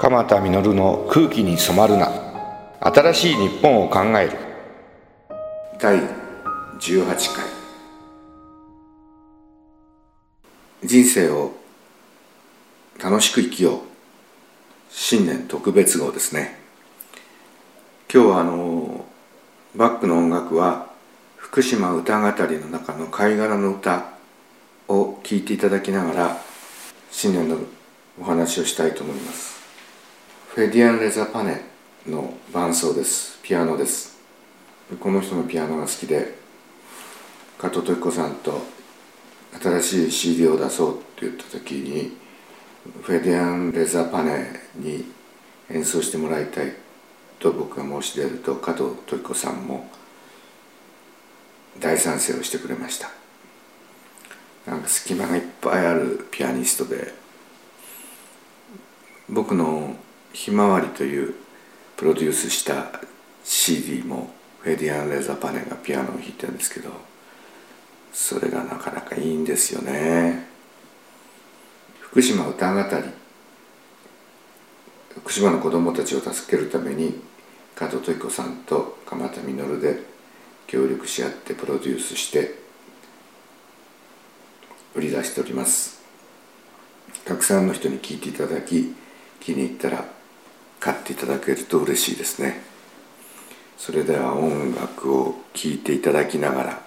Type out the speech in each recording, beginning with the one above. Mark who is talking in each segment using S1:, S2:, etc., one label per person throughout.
S1: 鎌田実の空気に染まるな。新しい日本を考える。第18回。人生を楽しく生きよう。新年特別号ですね。今日はあのバックの音楽は福島歌語りの中の貝殻の歌を聴いていただきながら新年のお話をしたいと思います。フェディアン・レザ・パネの伴奏です。ピアノです。この人のピアノが好きで加藤時子さんと新しい CD を出そうって言った時にフェディアン・レザ・パネに演奏してもらいたいと僕が申し出ると加藤時子さんも大賛成をしてくれました。なんか隙間がいっぱいあるピアニストで僕の「ひまわり」というプロデュースした CD もフェディアン・レザ・パネがピアノを弾いてるんですけどそれがなかなかいいんですよね。福島歌語り。福島の子供たちを助けるために加藤時子さんと鎌田稔で協力し合ってプロデュースして売り出しております。たくさんの人に聴いていただき気に入ったら買っていただけると嬉しいですね。それでは音楽を聴いていただきながら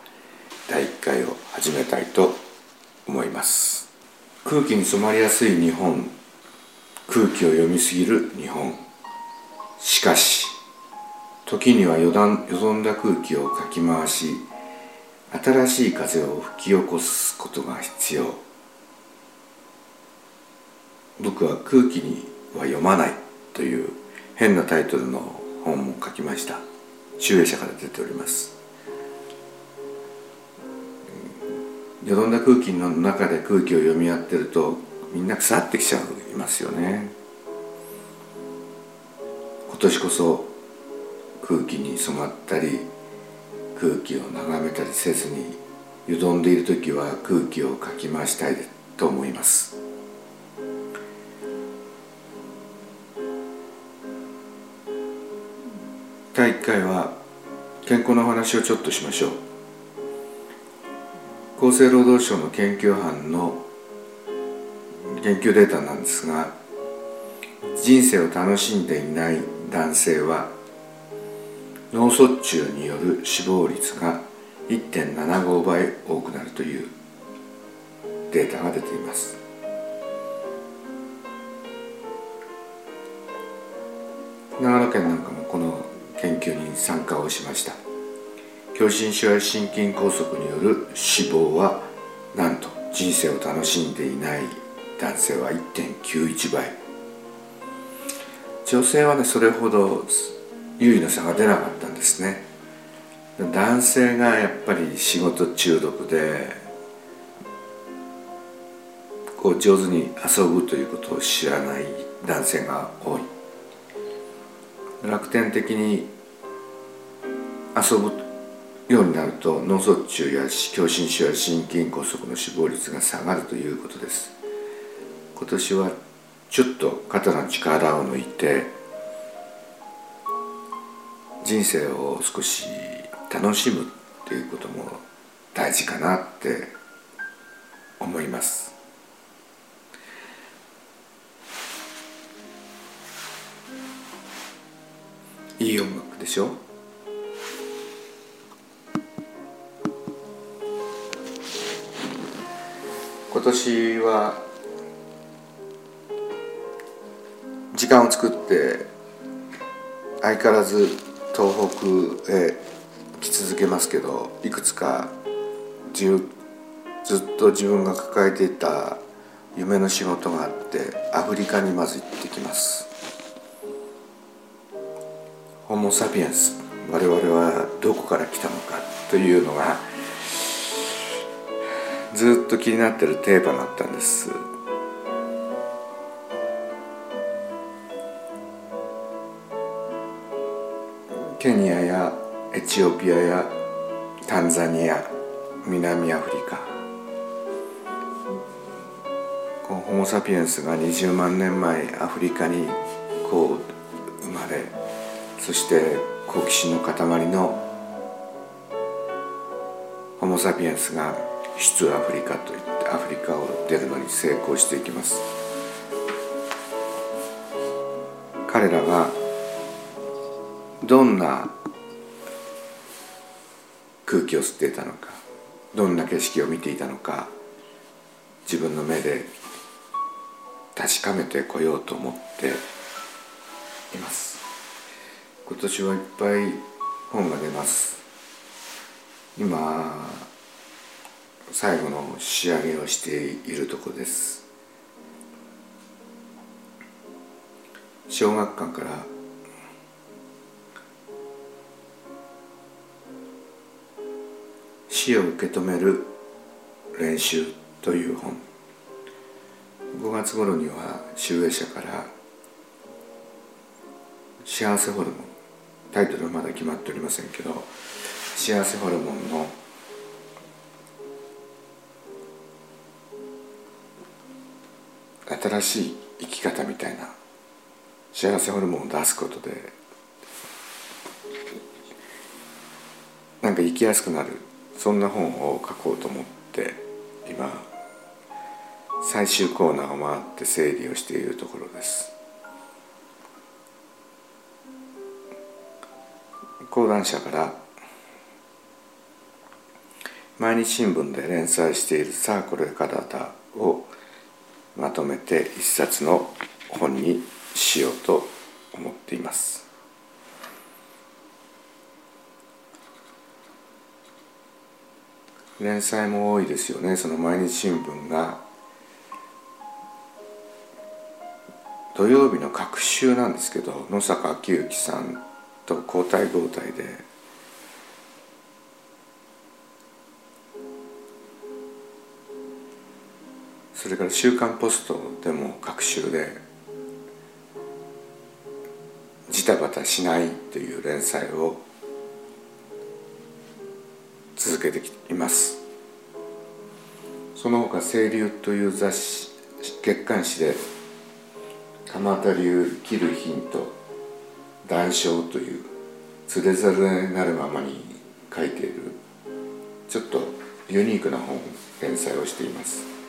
S1: 第1回を始めたいと思います。空気に染まりやすい日本。空気を読みすぎる日本。しかし時にはよだんよどんだ空気をかき回し新しい風を吹き起こすことが必要。僕は空気には読まない。という変なタイトルの本も書きました。集英社から出ております。よどんだ空気の中で空気を読み合ってるとみんな腐ってきちゃいますよね。今年こそ空気に染まったり空気を眺めたりせずによどんでいる時は空気をかき回したいと思います。第1回は健康の話をちょっとしましょう。厚生労働省の研究班の研究データなんですが人生を楽しんでいない男性は脳卒中による死亡率が1.75倍多くなるというデータが出ています。長野県なんかも研究に参加をしました。狭心症や心筋梗塞による死亡はなんと人生を楽しんでいない男性は1.91倍。女性はねそれほど優位の差が出なかったんですね。男性がやっぱり仕事中毒でこう上手に遊ぶということを知らない男性が多い。楽天的に遊ぶようになると脳卒中や狭心症や心筋梗塞の死亡率が下がるということです。今年はちょっと肩の力を抜いて人生を少し楽しむっていうことも大事かなって思います。いい音楽でしょ？今年は時間を作って相変わらず東北へ来続けますけどいくつかずっと自分が抱えていた夢の仕事があってアフリカにまず行ってきます。ホモ・サピエンス。我々はどこから来たのかというのがずっと気になってるテーマだったんです。ケニアやエチオピアやタンザニア南アフリカ。ホホモ・サピエンスが20万年前アフリカにこう生まれそして好奇心の塊のホモ・サピエンスが出アフリカといってアフリカを出るのに成功していきます。彼らがどんな空気を吸っていたのかどんな景色を見ていたのか自分の目で確かめてこようと思っています。今年はいっぱい本が出ます。今最後の仕上げをしているとこです。小学館から死を受け止める練習という本。5月頃には集英社から幸せホルモンタイトルはまだ決まっておりませんけど幸せホルモンの新しい生き方みたいな幸せホルモンを出すことでなんか生きやすくなる。そんな本を書こうと思って今最終コーナーを回って整理をしているところです。講談社から毎日新聞で連載している「サークル体」をまとめて一冊の本にしようと思っています。連載も多いですよね。その毎日新聞が。土曜日の隔週なんですけど野坂昭之さんと交代交代でそれから「週刊ポスト」でも隔週で「ジタバタしない」という連載を続けています。その他「清流」という雑誌月刊誌で鎌田流生きるヒント談笑というつれざるなるままに書いているちょっとユニークな本連載をしています。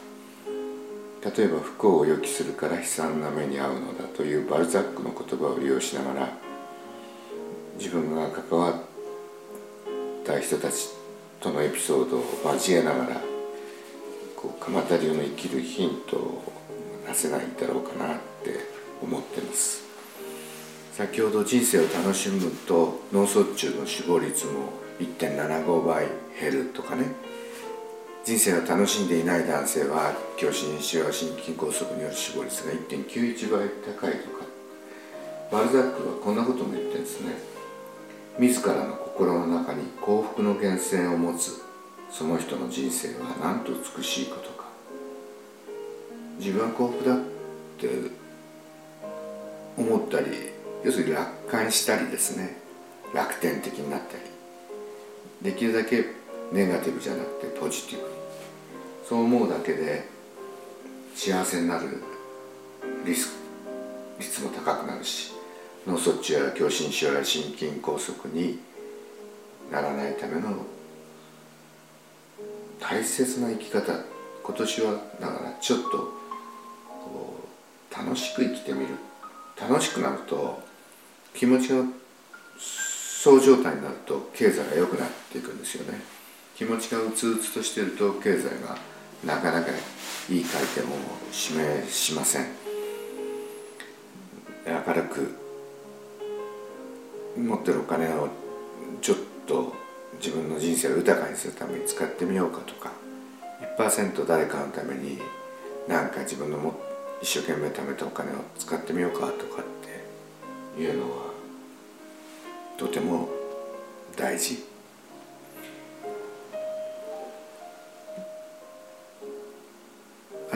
S1: 例えば不幸を予期するから悲惨な目に遭うのだというバルザックの言葉を利用しながら自分が関わった人たちとのエピソードを交えながらこう鎌田流の生きるヒントを出せないんだろうかなって思ってます。先ほど人生を楽しむと脳卒中の死亡率も1.75倍減るとかね。人生を楽しんでいない男性は狭心症や心筋梗塞による死亡率が1.91倍高いとかバルザックはこんなことも言ってるんですね。自らの心の中に幸福の源泉を持つその人の人生はなんと美しいことか。自分は幸福だって思ったり要するに楽観したりですね。楽天的になったり。できるだけネガティブじゃなくてポジティブ。そう思うだけで幸せになるリスク率も高くなるし脳卒中や狭心症や心筋梗塞にならないための大切な生き方今年はだからちょっと楽しく生きてみる。楽しくなると気持ちがそう状態になると経済が良くなっていくんですよね。気持ちがうつうつとしていると経済がなかなかいい回転を示しません。明るく持ってるお金をちょっと自分の人生を豊かにするために使ってみようかとか1%誰かのために何か自分のも一生懸命貯めたお金を使ってみようかとかっていうのはとても大事。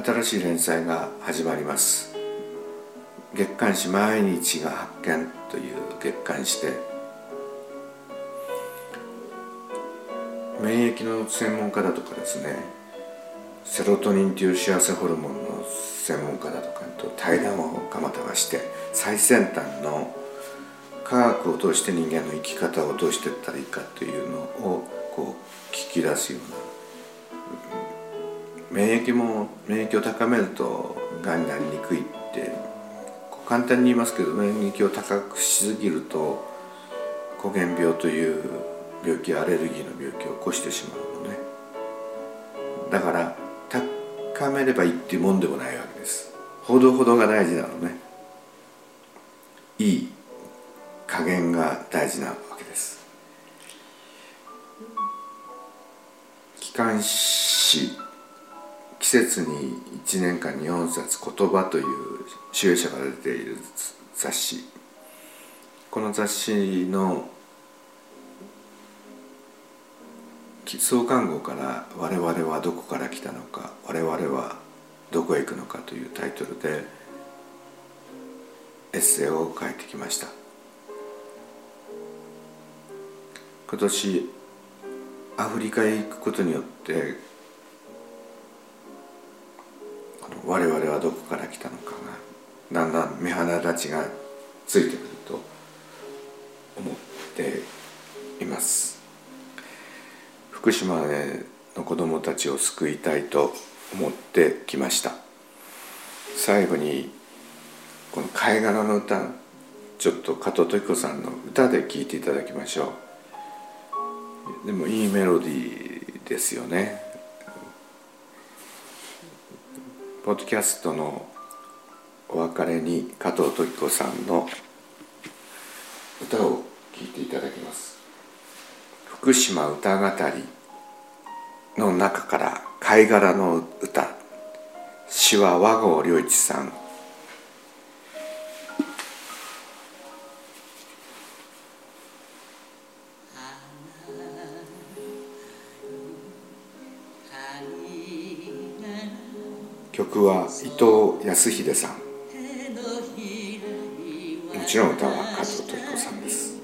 S1: 新しい連載が始まります。月刊誌「毎日が発見」という月刊誌で免疫の専門家だとかですねセロトニンという幸せホルモンの専門家だとかと対談を鎌田がして最先端の科学を通して人間の生き方をどうしていったらいいかというのをこう聞き出すような免疫も免疫を高めるとがんになりにくいって簡単に言いますけど免疫を高くしすぎると膠原病という病気アレルギーの病気を起こしてしまうのね。だから高めればいいっていうもんでもないわけです。ほどほどが大事なのね。いい加減が大事なわけです。機関誌季節に1年間に4冊「言葉」という集英社から出ている雑誌。この雑誌の創刊号から「我々はどこから来たのか我々はどこへ行くのか」というタイトルでエッセイを書いてきました。今年アフリカへ行くことによって我々はどこから来たのかがだんだん目鼻立ちがついてくると思っています。福島の子どもたちを救いたいと思ってきました。最後にこの貝殻の歌ちょっと加藤時子さんの歌で聴いていただきましょう。でもいいメロディーですよね。ポッドキャストのお別れに加藤時子さんの歌を聴いていただきます。福島歌語りの中から貝殻の歌詩は和合良一さん。は伊藤康秀さん。もちろん歌は加藤時子さんです。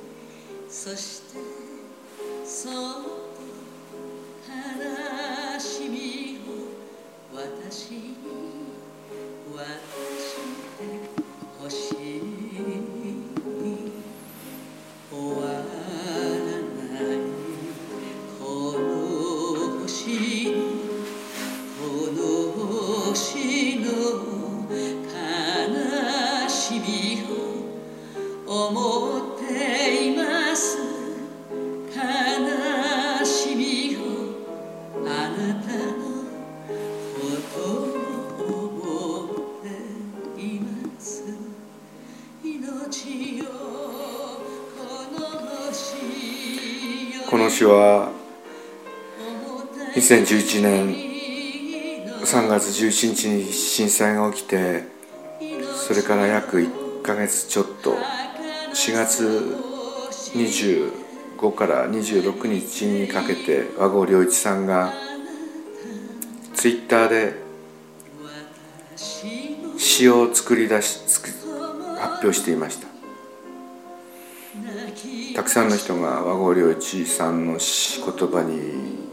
S1: この詩は2011年3月11日に震災が起きてそれから約1ヶ月ちょっと4月25から26日にかけて和合良一さんがツイッターで詩を作り出し発表していました。たくさんの人が和合良一さんの言葉に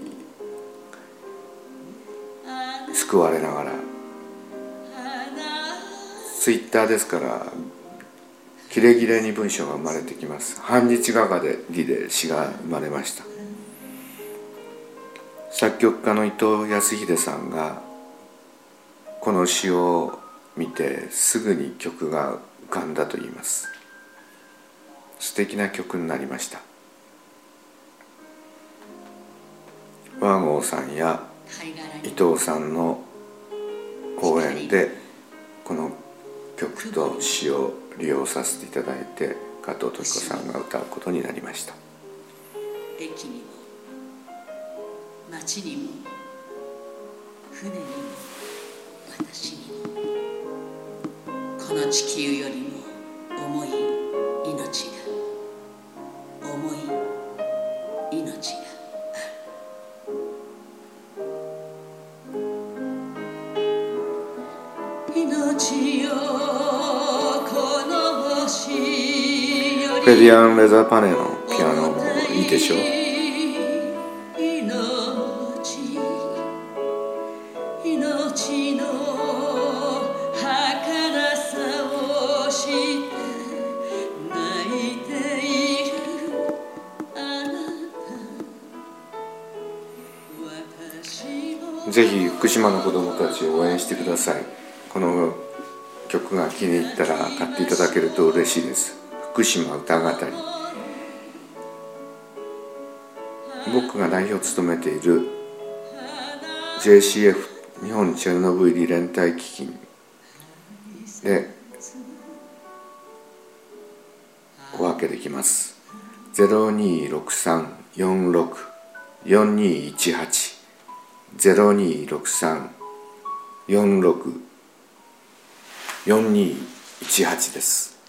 S1: 救われながらツイッターですからキレキレに文章が生まれてきます。半日がかりで詩が生まれました。作曲家の伊藤康秀さんがこの詩を見てすぐに曲が浮かんだと言います。素敵な曲になりました。和合さんや伊藤さんの講演でこの曲と詩を利用させていただいて加藤時子さんが歌うことになりました。
S2: 駅にも町にも船にも私にもこの地球よりも重い
S1: ペリアン・レザーパネのピアノもいいでしょ？うぜひ福島の子どもたちを応援してください。この曲が気に入ったら買っていただけると嬉しいです。福島歌語僕が代表を務めている JCF 日本チェルノブイリ連帯基金でお分けできます。0263464218 0263464218です。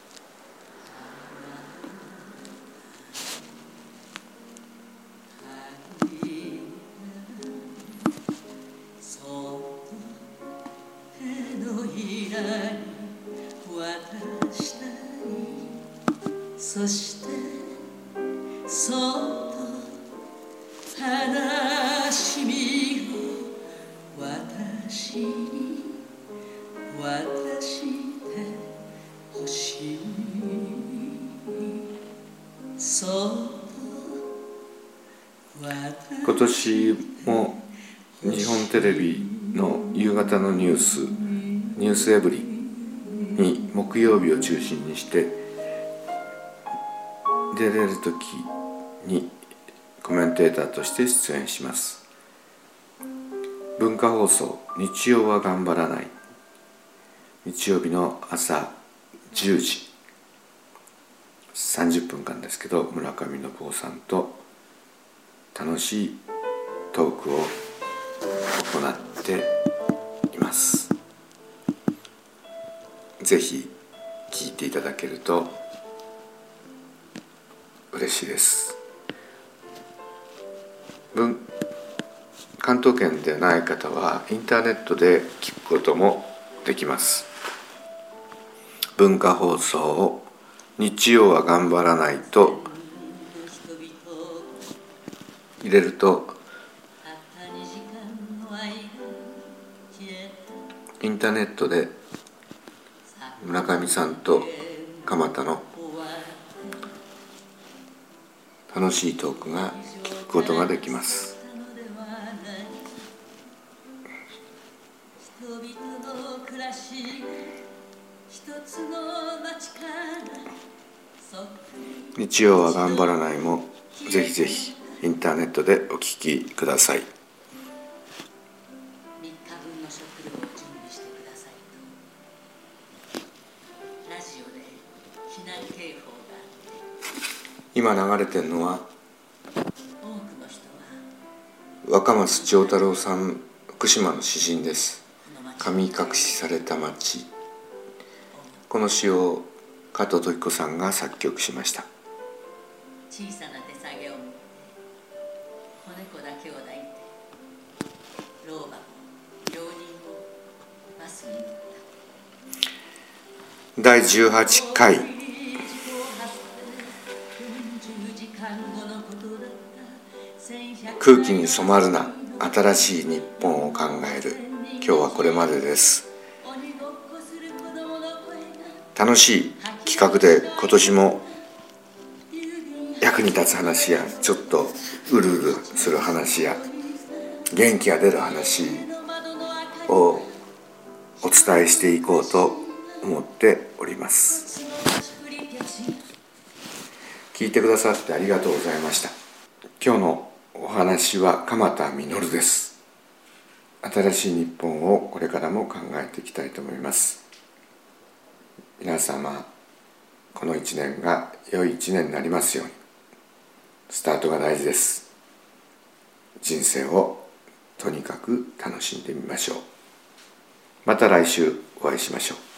S2: 渡してほしい。
S1: 今年も日本テレビの夕方のニュース「ニュースエブリ」に木曜日を中心にして出れる時にコメンテーターとして出演します。文化放送「日曜は頑張らない」日曜日の朝10時。30分間ですけど村上信夫さんと楽しいトークを行っています。ぜひ聞いていただけると嬉しいです。文関東圏でない方はインターネットで聞くこともできます。文化放送を日曜は頑張らないと入れるとインターネットで村上さんと鎌田の楽しいトークが聞くことができます。日曜は頑張らないもぜひぜひインターネットでお聞きください。
S2: 3日分の食料を準備してください。とラジオで避難警報が
S1: 今流れてるのは若松丈太郎さん福島の詩人です神隠しされた町この詩を加藤時子さんが作曲しました
S2: 小さな手提げを持って子猫だけを抱いて老婆も病人もバスに乗った。
S1: 第18回。空気に染まるな新しい日本を考える。今日はこれまでです。楽しい企画で今年も役に立つ話やちょっとうるうるする話や元気が出る話をお伝えしていこうと思っております。聞いてくださってありがとうございました。今日のお話は鎌田実です。新しい日本をこれからも考えていきたいと思います。皆様この一年が良い一年になりますように。スタートが大事です。人生をとにかく楽しんでみましょう。また来週お会いしましょう。